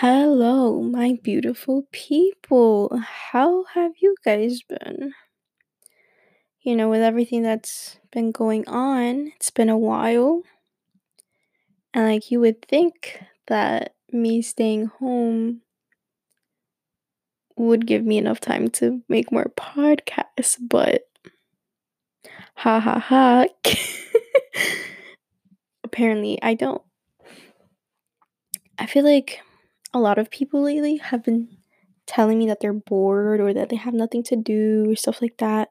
Hello, my beautiful people. How have you guys been? You know, with everything that's been going on, it's been a while. And like you would think that me staying home would give me enough time to make more podcasts, but ha ha ha. Apparently, I don't. I feel like a lot of people lately have been telling me that they're bored or that they have nothing to do or stuff like that.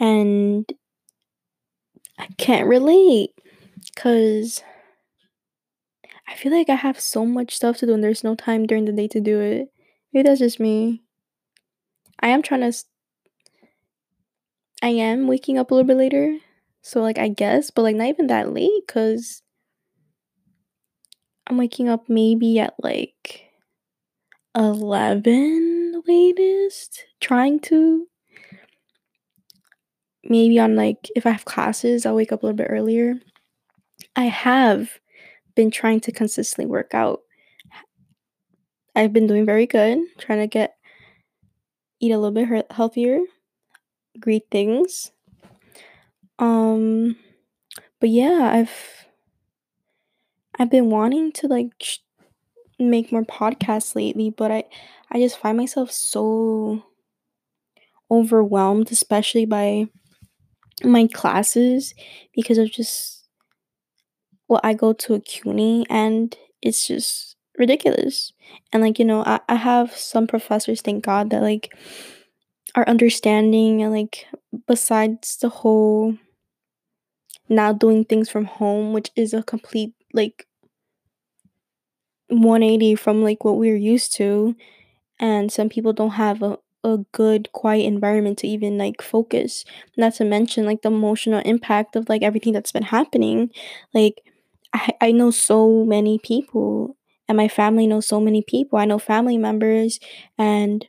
And I can't relate because I feel like I have so much stuff to do and there's no time during the day to do it. Maybe that's just me. I am trying to. I am waking up a little bit later. So, like, I guess, but like, not even that late because I'm waking up maybe at like 11 latest. Trying to. Maybe on like, if I have classes, I'll wake up a little bit earlier. I have been trying to consistently work out. I've been doing very good, trying to get eat a little bit healthier, great things. Um, but yeah, I've I've been wanting to like sh- make more podcasts lately, but I I just find myself so overwhelmed, especially by my classes because of just well, I go to a CUNY and it's just ridiculous. And like, you know, I, I have some professors, thank God, that like are understanding and like besides the whole now doing things from home, which is a complete like 180 from like what we're used to. And some people don't have a, a good quiet environment to even like focus. Not to mention like the emotional impact of like everything that's been happening. Like I, I know so many people and my family knows so many people. I know family members and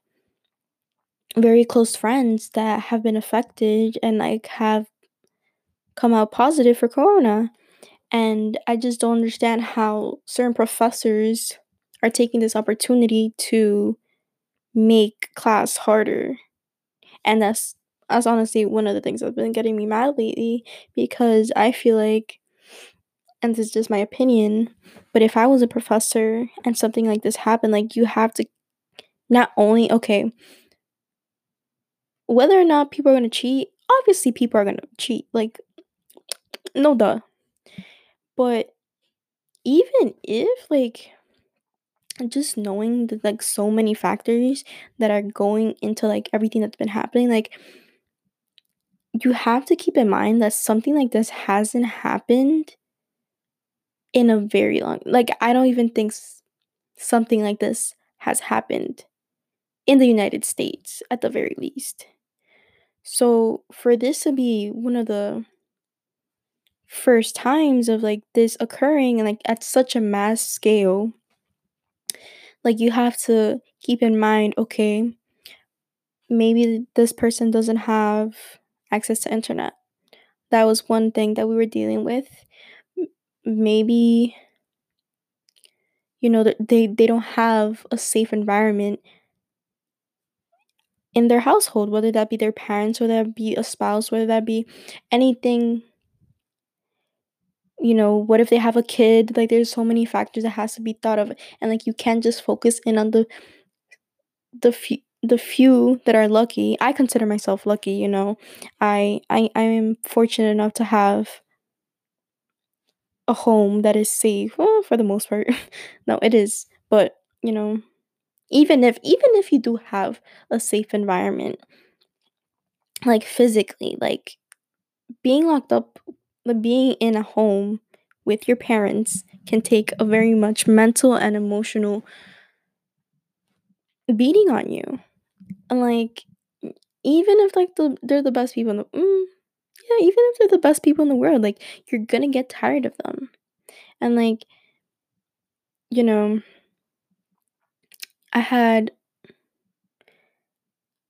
very close friends that have been affected and like have come out positive for corona. And I just don't understand how certain professors are taking this opportunity to make class harder. And that's that's honestly one of the things that's been getting me mad lately because I feel like and this is just my opinion, but if I was a professor and something like this happened, like you have to not only okay, whether or not people are gonna cheat, obviously people are gonna cheat. Like no duh. But even if like just knowing that like so many factors that are going into like everything that's been happening like you have to keep in mind that something like this hasn't happened in a very long like i don't even think something like this has happened in the united states at the very least. So for this to be one of the first times of like this occurring and like at such a mass scale like you have to keep in mind okay maybe this person doesn't have access to internet. That was one thing that we were dealing with. Maybe you know that they they don't have a safe environment in their household, whether that be their parents, whether that be a spouse, whether that be anything. You know, what if they have a kid? Like, there's so many factors that has to be thought of, and like you can't just focus in on the the few the few that are lucky. I consider myself lucky. You know, I I I am fortunate enough to have a home that is safe well, for the most part no it is but you know even if even if you do have a safe environment like physically like being locked up like being in a home with your parents can take a very much mental and emotional beating on you. And like even if like the, they're the best people in the mm, yeah even if they're the best people in the world like you're gonna get tired of them. And like you know i had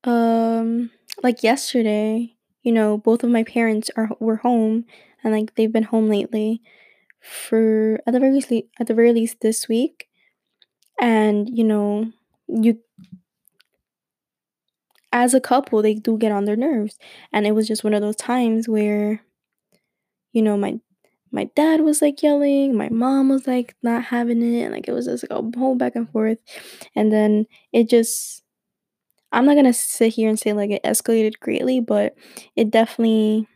Um, like yesterday, you know, both of my parents are were home and like they've been home lately for at the very least at the very least this week. and you know you as a couple they do get on their nerves and it was just one of those times where you know my my dad was like yelling my mom was like not having it and like it was just like a whole back and forth and then it just i'm not gonna sit here and say like it escalated greatly but it definitely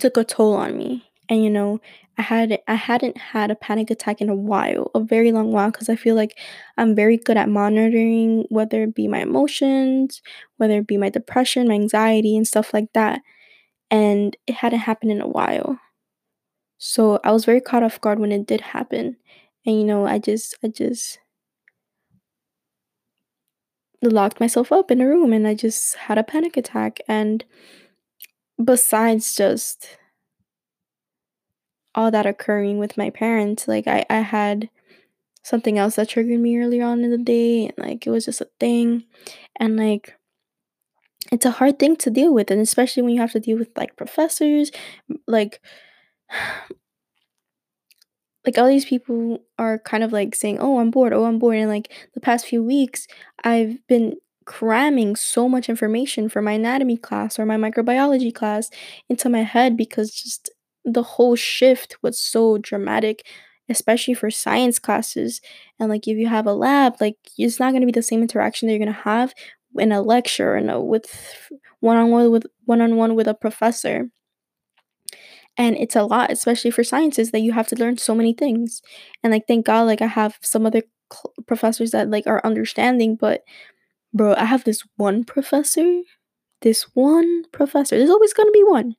took a toll on me. And you know i had i hadn't had a panic attack in a while a very long while because i feel like i'm very good at monitoring whether it be my emotions whether it be my depression my anxiety and stuff like that. And it hadn't happened in a while. So i was very caught off guard when it did happen. And you know i just i just locked myself up in a room and i just had a panic attack. And besides just all that occurring with my parents. Like I, I had something else that triggered me earlier on in the day and like it was just a thing. And like it's a hard thing to deal with and especially when you have to deal with like professors like like all these people are kind of like saying oh i'm bored oh i'm bored and like the past few weeks i've been cramming so much information for my anatomy class or my microbiology class into my head because just the whole shift was so dramatic especially for science classes. And like if you have a lab like it's not going to be the same interaction that you're going to have in a lecture and with one-on-one with one-on-one with a professor. And it's a lot especially for sciences that you have to learn so many things. And like thank god like i have some other cl- professors that like are understanding but bro i have this one professor this one professor there's always going to be one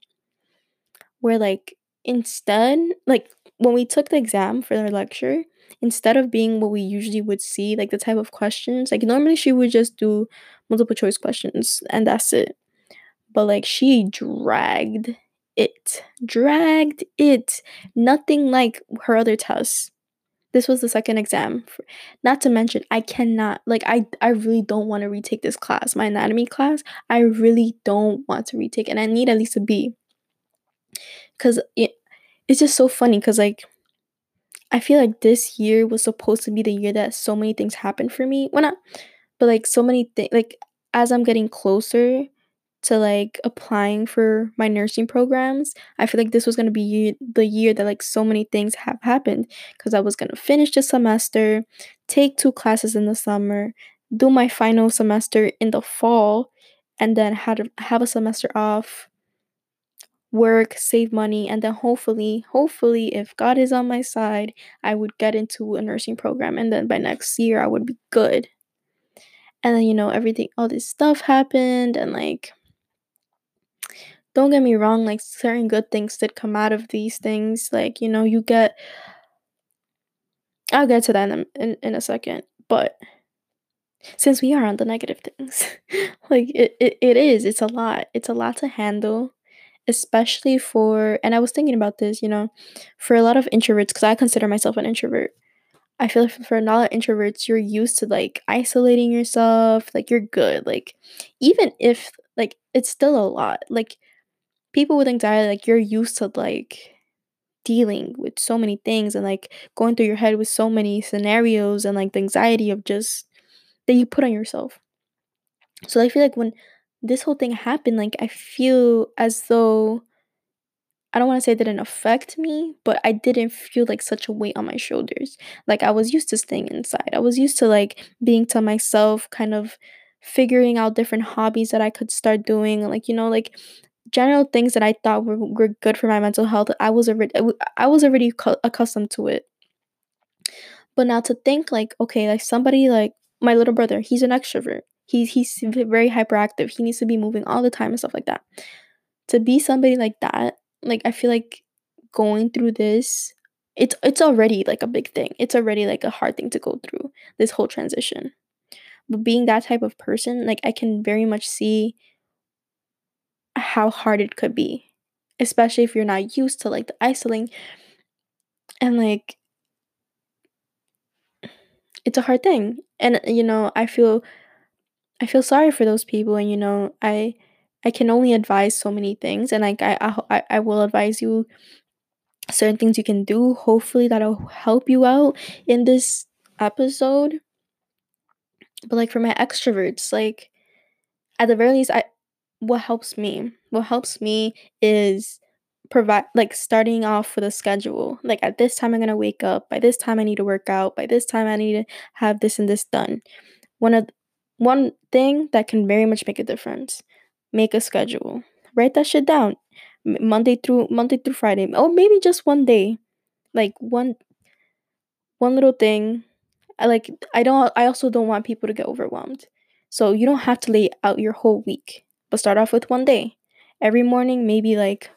where like instead like when we took the exam for their lecture instead of being what we usually would see like the type of questions like normally she would just do multiple choice questions and that's it. But like she dragged it dragged it. Nothing like her other tests this was the second exam not to mention i cannot like i i really don't want to retake this class my anatomy class. I really don't want to retake and i need at least a b because it, it's just so funny because like i feel like this year was supposed to be the year that so many things happened for me. Well not but like so many things like as i'm getting closer to like applying for my nursing programs i feel like this was going to be the year that like so many things have happened because i was going to finish the semester take two classes in the summer do my final semester in the fall and then have, have a semester off work, save money, and then hopefully, hopefully, if God is on my side, I would get into a nursing program. And then by next year, I would be good. And then, you know, everything, all this stuff happened. And like, don't get me wrong, like, certain good things did come out of these things. Like, you know, you get, I'll get to that in in, in a second. But since we are on the negative things, like, it, it, it is, it's a lot. It's a lot to handle especially for and I was thinking about this, you know, for a lot of introverts cuz I consider myself an introvert. I feel like for a lot of introverts, you're used to like isolating yourself, like you're good. Like even if like it's still a lot. Like people with anxiety like you're used to like dealing with so many things and like going through your head with so many scenarios and like the anxiety of just that you put on yourself. So I feel like when this whole thing happened, like I feel as though I don't want to say it didn't affect me, but I didn't feel like such a weight on my shoulders. Like I was used to staying inside. I was used to like being to myself, kind of figuring out different hobbies that I could start doing, like you know, like general things that I thought were, were good for my mental health. I was already I was already cu- accustomed to it. But now to think like okay, like somebody like my little brother, he's an extrovert. He's he's very hyperactive. He needs to be moving all the time and stuff like that. To be somebody like that, like I feel like going through this, it's it's already like a big thing. It's already like a hard thing to go through this whole transition. But being that type of person, like I can very much see how hard it could be, especially if you're not used to like the isolating and like it's a hard thing. And uh, you know, I feel I feel sorry for those people and you know, I I can only advise so many things and like I I I will advise you certain things you can do. Hopefully that'll help you out in this episode. But like for my extroverts, like at the very least I what helps me, what helps me is provide like starting off with a schedule. Like at this time I'm going to wake up, by this time I need to work out, by this time I need to have this and this done. One of one thing that can very much make a difference. Make a schedule. Write that shit down. Monday through Monday through Friday or maybe just one day. Like one one little thing. I like I don't I also don't want people to get overwhelmed. So you don't have to lay out your whole week, but start off with one day. Every morning maybe like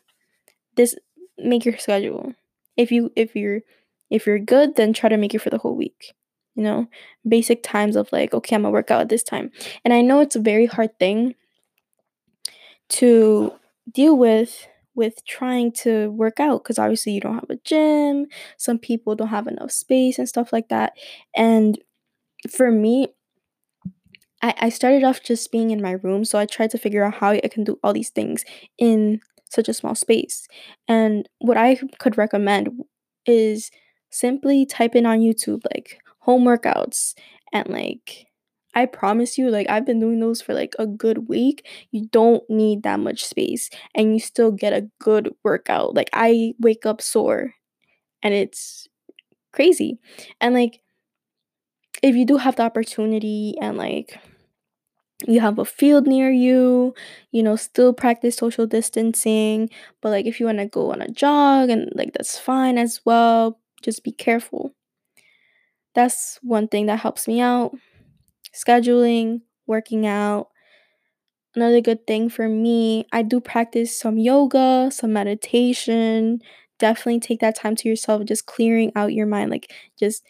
this make your schedule. If you if you're if you're good, then try to make it for the whole week. You know, basic times of like, okay, I'm gonna work out at this time. And I know it's a very hard thing to deal with with trying to work out because obviously you don't have a gym some people don't have enough space and stuff like that and for me I, I started off just being in my room so i tried to figure out how i can do all these things in such a small space and what i could recommend is simply type in on youtube like home workouts and like I promise you, like I've been doing those for like a good week. You don't need that much space and you still get a good workout. Like I wake up sore and it's crazy. And like if you do have the opportunity and like you have a field near you, you know, still practice social distancing. But like if you want to go on a jog and like that's fine as well, just be careful. That's one thing that helps me out scheduling, working out. Another good thing for me, I do practice some yoga, some meditation. Definitely take that time to yourself, just clearing out your mind. Like, just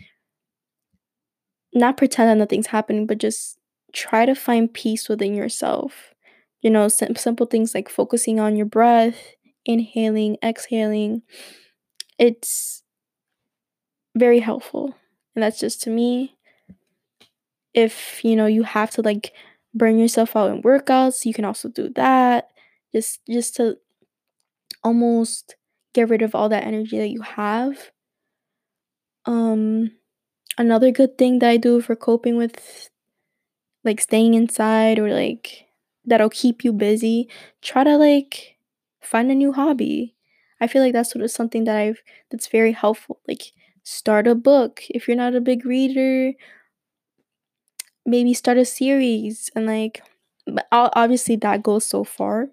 not pretend that nothing's happening, but just try to find peace within yourself. You know, sim- simple things like focusing on your breath, inhaling, exhaling. It's very helpful. And that's just to me if you know you have to like burn yourself out in workouts you can also do that just just to almost get rid of all that energy that you have um another good thing that i do for coping with like staying inside or like that'll keep you busy try to like find a new hobby. I feel like that's sort of something that i've that's very helpful like start a book. If you're not a big reader maybe start a series and like but obviously that goes so far.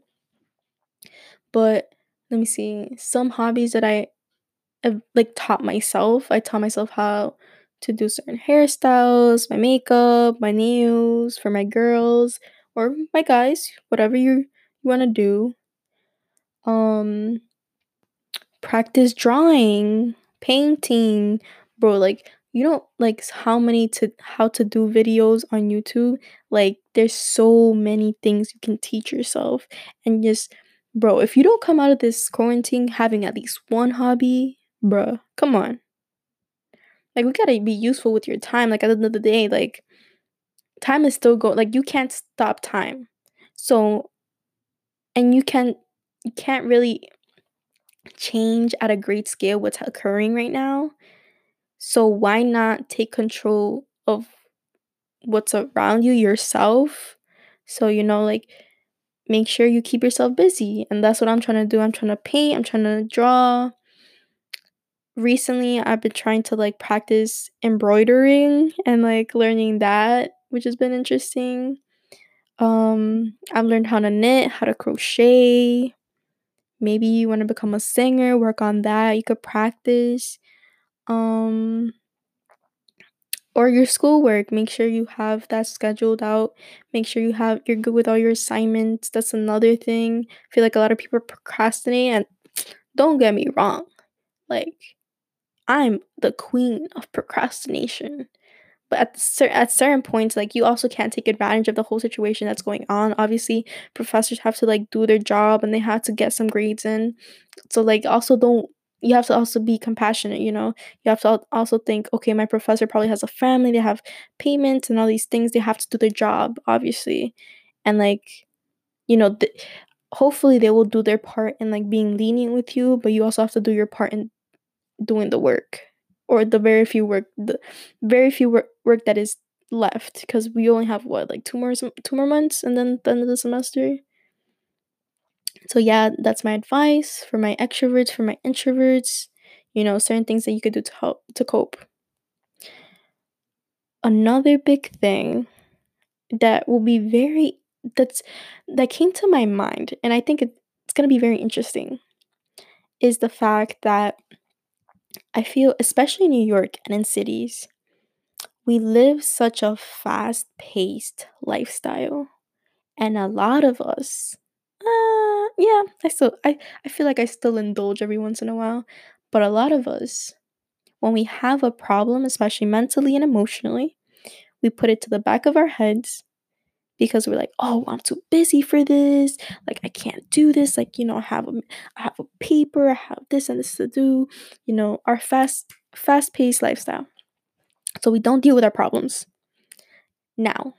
But let me see some hobbies that i have like taught myself i taught myself how to do certain hairstyles my makeup my nails for my girls or my guys whatever you, you want to do. Um practice drawing painting. Bro like you know like how many to how to do videos on YouTube? Like there's so many things you can teach yourself. And just bro if you don't come out of this quarantine having at least one hobby bro come on like we gotta be useful with your time like at the end of the day like time is still going like you can't stop time so and you can you can't really change at a great scale what's occurring right now so why not take control of what's around you yourself? So, you know, like make sure you keep yourself busy. And that's what I'm trying to do. I'm trying to paint, I'm trying to draw. Recently, I've been trying to like practice embroidering and like learning that, which has been interesting. Um, I've learned how to knit, how to crochet. Maybe you want to become a singer, work on that. You could practice um or your schoolwork make sure you have that scheduled out make sure you have you're good with all your assignments that's another thing i feel like a lot of people procrastinate and don't get me wrong like i'm the queen of procrastination. But at cer- at certain points like you also can't take advantage of the whole situation that's going on. Obviously professors have to like do their job and they have to get some grades in. So like also don't you have to also be compassionate you know? You have to also think okay my professor probably has a family they have payments and all these things they have to do their job obviously. And like you know th- hopefully they will do their part in like being lenient with you but you also have to do your part in doing the work or the very few work the very few work, work that is left because we only have what like two more two more months and then the end of the semester? So yeah that's my advice for my extroverts for my introverts you know certain things that you could do to help to cope. Another big thing that will be very that's that came to my mind and i think it, it's going to be very interesting is the fact that i feel especially in new york and in cities we live such a fast paced lifestyle. And a lot of us uh yeah i still i i feel like i still indulge every once in a while. But a lot of us when we have a problem especially mentally and emotionally we put it to the back of our heads because we're like oh i'm too busy for this. Like i can't do this. Like you know i have a i have a paper. I have this and this to do. You know our fast fast paced lifestyle. So we don't deal with our problems. Now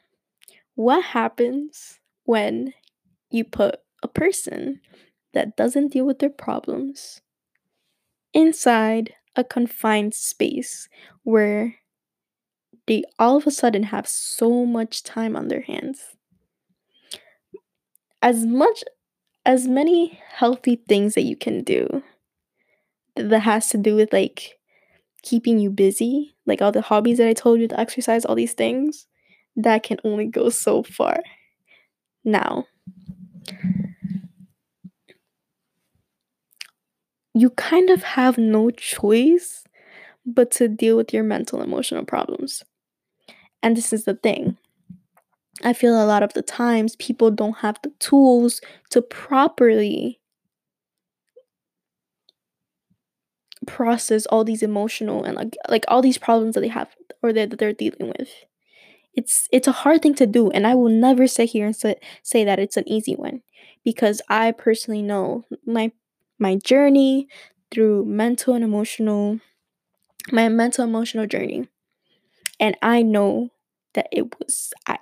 what happens when you put a person that doesn't deal with their problems inside a confined space where they all of a sudden have so much time on their hands. As much as many healthy things that you can do that has to do with like keeping you busy, like all the hobbies that I told you, the exercise, all these things, that can only go so far. Now, you kind of have no choice but to deal with your mental emotional problems. And this is the thing. I feel a lot of the times people don't have the tools to properly process all these emotional and like like all these problems that they have or that they're dealing with. It's it's a hard thing to do and I will never sit here and say, say that it's an easy one because I personally know my my journey through mental and emotional my mental emotional journey and i know that it was I,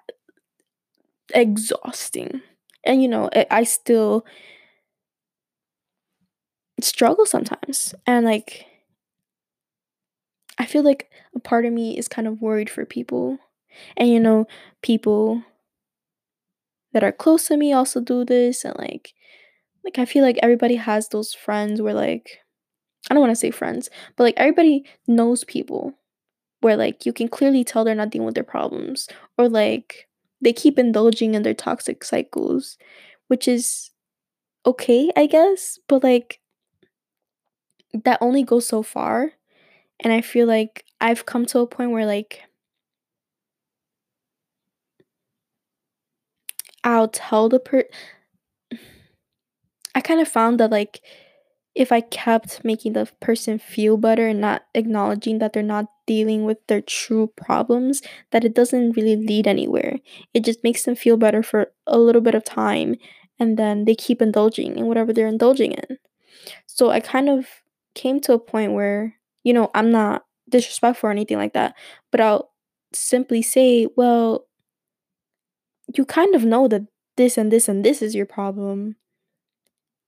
exhausting. And you know I, I still struggle sometimes. And like i feel like a part of me is kind of worried for people. And you know people that are close to me also do this. And like like I feel like everybody has those friends where like I don't want to say friends, but like everybody knows people where like you can clearly tell they're not dealing with their problems or like they keep indulging in their toxic cycles, which is okay, I guess, but like that only goes so far. And I feel like I've come to a point where like I'll tell the per I kind of found that like if I kept making the person feel better and not acknowledging that they're not dealing with their true problems, that it doesn't really lead anywhere. It just makes them feel better for a little bit of time and then they keep indulging in whatever they're indulging in. So I kind of came to a point where, you know, I'm not disrespectful or anything like that, but I'll simply say, well, you kind of know that this and this and this is your problem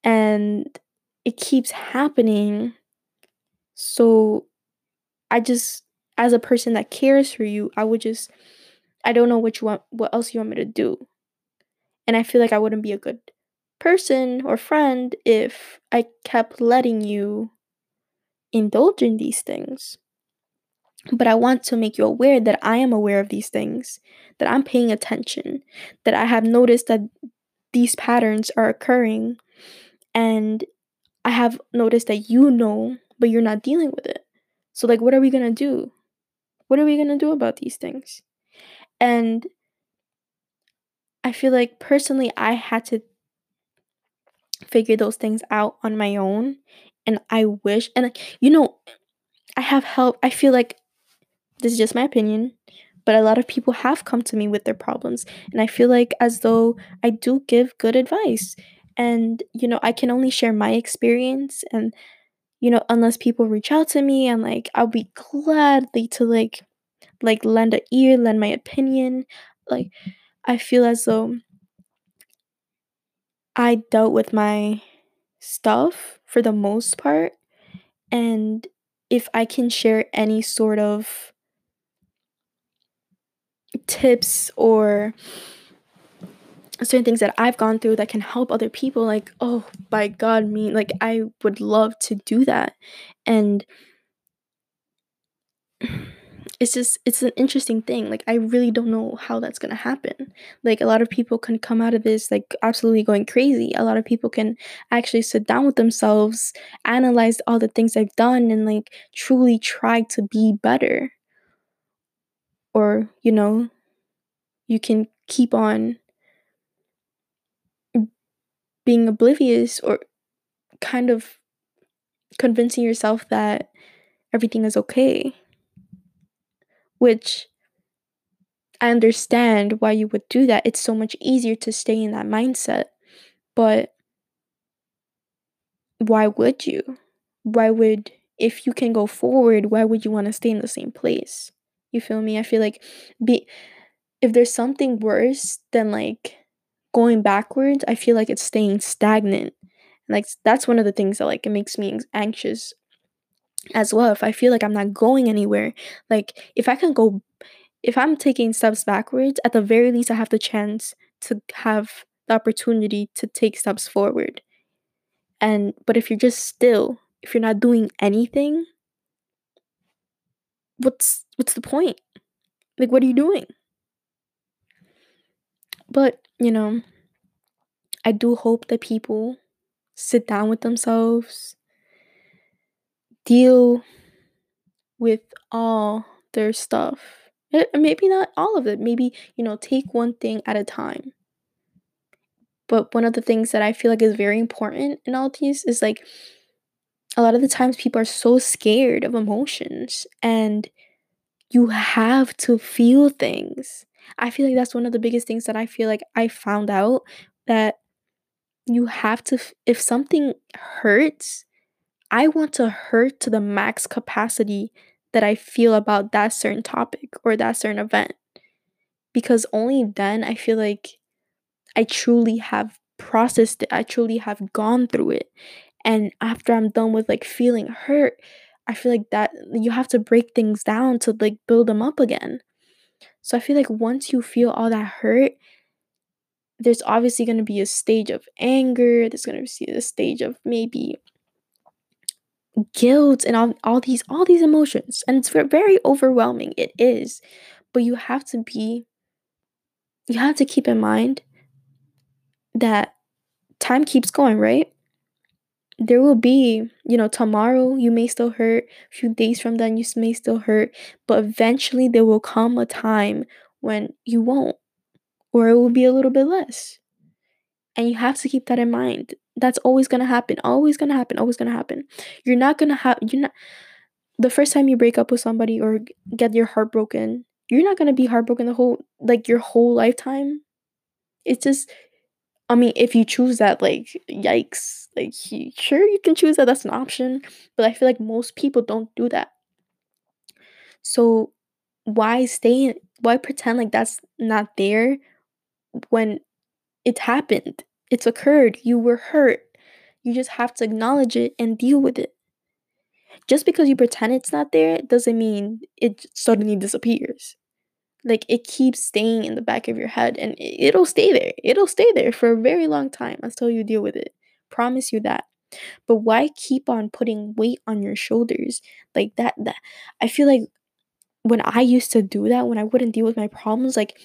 and it keeps happening. So I just as a person that cares for you, I would just I don't know what you want what else you want me to do. And I feel like I wouldn't be a good person or friend if I kept letting you indulge in these things. But I want to make you aware that I am aware of these things, that I'm paying attention, that I have noticed that these patterns are occurring and I have noticed that you know, but you're not dealing with it. So, like, what are we gonna do? What are we gonna do about these things? And I feel like personally, I had to figure those things out on my own. And I wish, and you know, I have help. I feel like this is just my opinion, but a lot of people have come to me with their problems. And I feel like as though I do give good advice and you know i can only share my experience and you know unless people reach out to me and like i'll be gladly to like like lend a ear lend my opinion. Like mm-hmm. i feel as though i dealt with my stuff for the most part. And if I can share any sort of tips or certain things that I've gone through that can help other people, like, oh, by God, me, like, I would love to do that. And it's just it's an interesting thing like i really don't know how that's to happen. Like a lot of people can come out of this like absolutely going crazy. A lot of people can actually sit down with themselves analyze all the things I've done and like truly try to be better. Or you know you can keep on being oblivious or kind of convincing yourself that everything is okay which I understand why you would do that. It's so much easier to stay in that mindset. But why would you? Why would, if you can go forward, why would you want to stay in the same place? You feel me? I feel like be if there's something worse than like going backwards, I feel like it's staying stagnant. Like that's one of the things that like it makes me anxious as well. If i feel like i'm not going anywhere like if i can go if i'm taking steps backwards at the very least i have the chance to have the opportunity to take steps forward. And but if you're just still if you're not doing anything what's what's the point? Like what are you doing but you know i do hope that people sit down with themselves deal with all their stuff. Maybe not all of it. Maybe, you know, take one thing at a time. But one of the things that I feel like is very important in all these is like a lot of the times people are so scared of emotions and you have to feel things. I feel like that's one of the biggest things that I feel like I found out that you have to if something hurts, I want to hurt to the max capacity that I feel about that certain topic or that certain event. Because only then I feel like I truly have processed it. I truly have gone through it. And after I'm done with like feeling hurt, I feel like that you have to break things down to like build them up again. So I feel like once you feel all that hurt, there's obviously going to be a stage of anger, there's going to be a stage of maybe guilt and all, all these all these emotions and it's very overwhelming it is. But you have to be you have to keep in mind that time keeps going right there will be you know tomorrow you may still hurt a few days from then you may still hurt but eventually there will come a time when you won't or it will be a little bit less and you have to keep that in mind that's always gonna happen. Always gonna happen. Always gonna happen. You're not gonna have. You're not. The first time you break up with somebody or get your heart broken, you're not gonna be heartbroken the whole like your whole lifetime. It's just. I mean, if you choose that, like, yikes. Like, sure, you can choose that. That's an option. But I feel like most people don't do that. So, why stay? Why pretend like that's not there when it happened? It's occurred. You were hurt. You just have to acknowledge it and deal with it. Just because you pretend it's not there doesn't mean it suddenly disappears. Like it keeps staying in the back of your head and it'll stay there. It'll stay there for a very long time until you deal with it. Promise you that. But why keep on putting weight on your shoulders? Like that that I feel like when I used to do that, when I wouldn't deal with my problems, like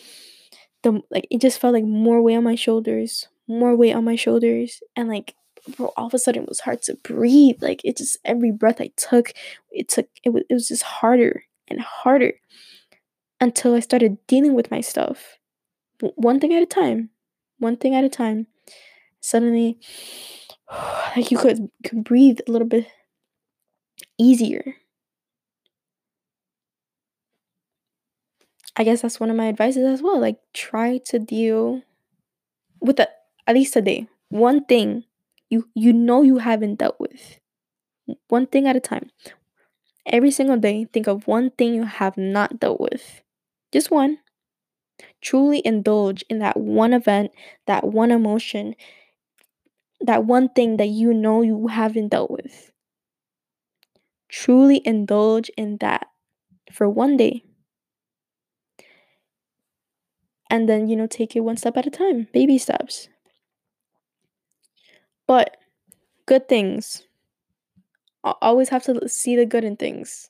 the like it just felt like more weight on my shoulders, more weight on my shoulders and like bro all of a sudden it was hard to breathe like it just every breath i took it took it was, it was just harder and harder until i started dealing with my stuff one thing at a time one thing at a time suddenly like you could, could breathe a little bit easier i guess that's one of my advices as well like try to deal with the at least a day, one thing you you know you haven't dealt with. One thing at a time. Every single day, think of one thing you have not dealt with. Just one. Truly indulge in that one event, that one emotion, that one thing that you know you haven't dealt with. truly indulge in that for one day. And then, you know, take it one step at a time, baby steps. But good things. I always have to see the good in things.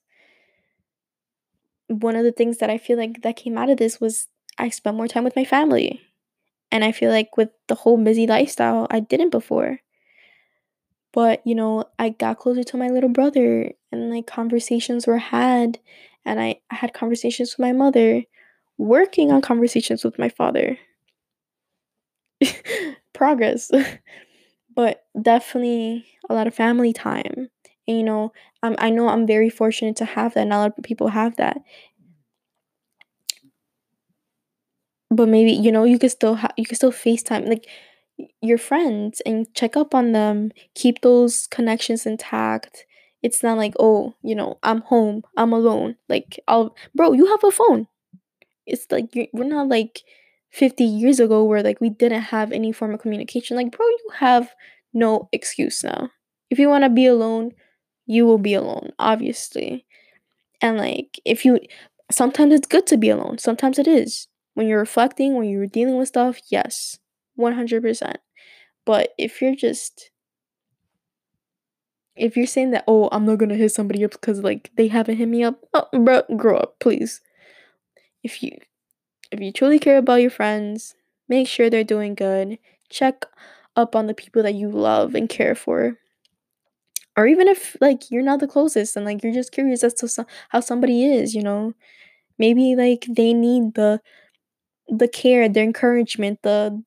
One of the things that I feel like that came out of this was I spent more time with my family. And I feel like with the whole busy lifestyle, I didn't before. But, you know, I got closer to my little brother and like conversations were had. And I, had conversations with my mother, working on conversations with my father. Progress. but definitely a lot of family time. And, you know, um, I know I'm very fortunate to have that. Not a lot of people have that. But maybe you know you could still have you could still FaceTime like your friends and check up on them. Keep those connections intact. It's not like oh you know I'm home I'm alone like I'll bro you have a phone. It's like we're not like 50 years ago where like we didn't have any form of communication. Like bro you have no excuse now. If you want to be alone, you will be alone, obviously. And like, if you, sometimes it's good to be alone, sometimes it is. When you're reflecting, when you're dealing with stuff, yes, 100%. But if you're just, if you're saying that, oh, I'm not gonna hit somebody up because like they haven't hit me up, oh, bro, grow up, please. If you, if you truly care about your friends, make sure they're doing good. Check up on the people that you love and care for or even if like you're not the closest and like you're just curious as to how somebody is you know? Maybe like they need the the care the encouragement the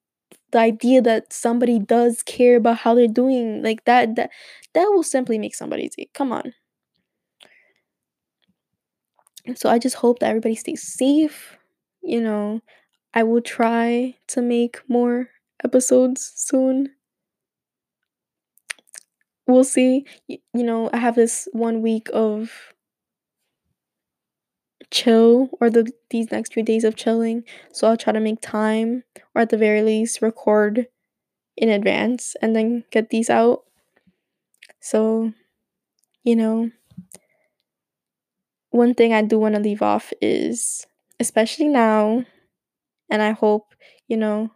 the idea that somebody does care about how they're doing like that that that will simply make somebody day come on. So i just hope that everybody stays safe you know? I will try to make more episodes soon we'll see. You, you know, I have this one week of chill or the these next few days of chilling. So I'll try to make time or at the very least record in advance and then get these out. So, you know, one thing I do want to leave off is especially now and I hope, you know,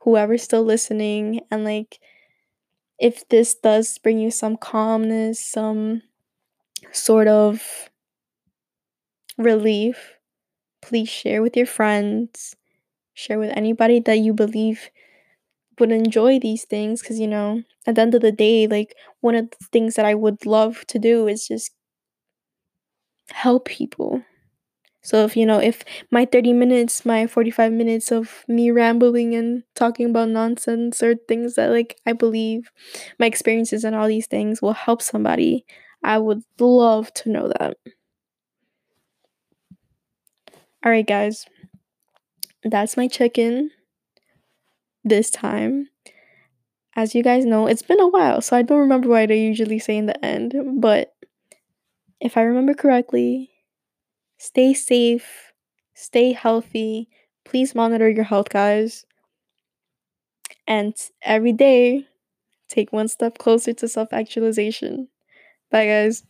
whoever's still listening and like if this does bring you some calmness, some sort of relief, please share with your friends, share with anybody that you believe would enjoy these things because you know at the end of the day like one of the things that i would love to do is just help people so if you know, if my 30 minutes, my 45 minutes of me rambling and talking about nonsense or things that like I believe my experiences and all these things will help somebody, I would love to know that. All right, guys. That's my chicken this time. As you guys know, it's been a while, so I don't remember what I usually say in the end, but if I remember correctly, Stay safe, stay healthy. Please monitor your health, guys. And every day, take one step closer to self actualization. Bye, guys.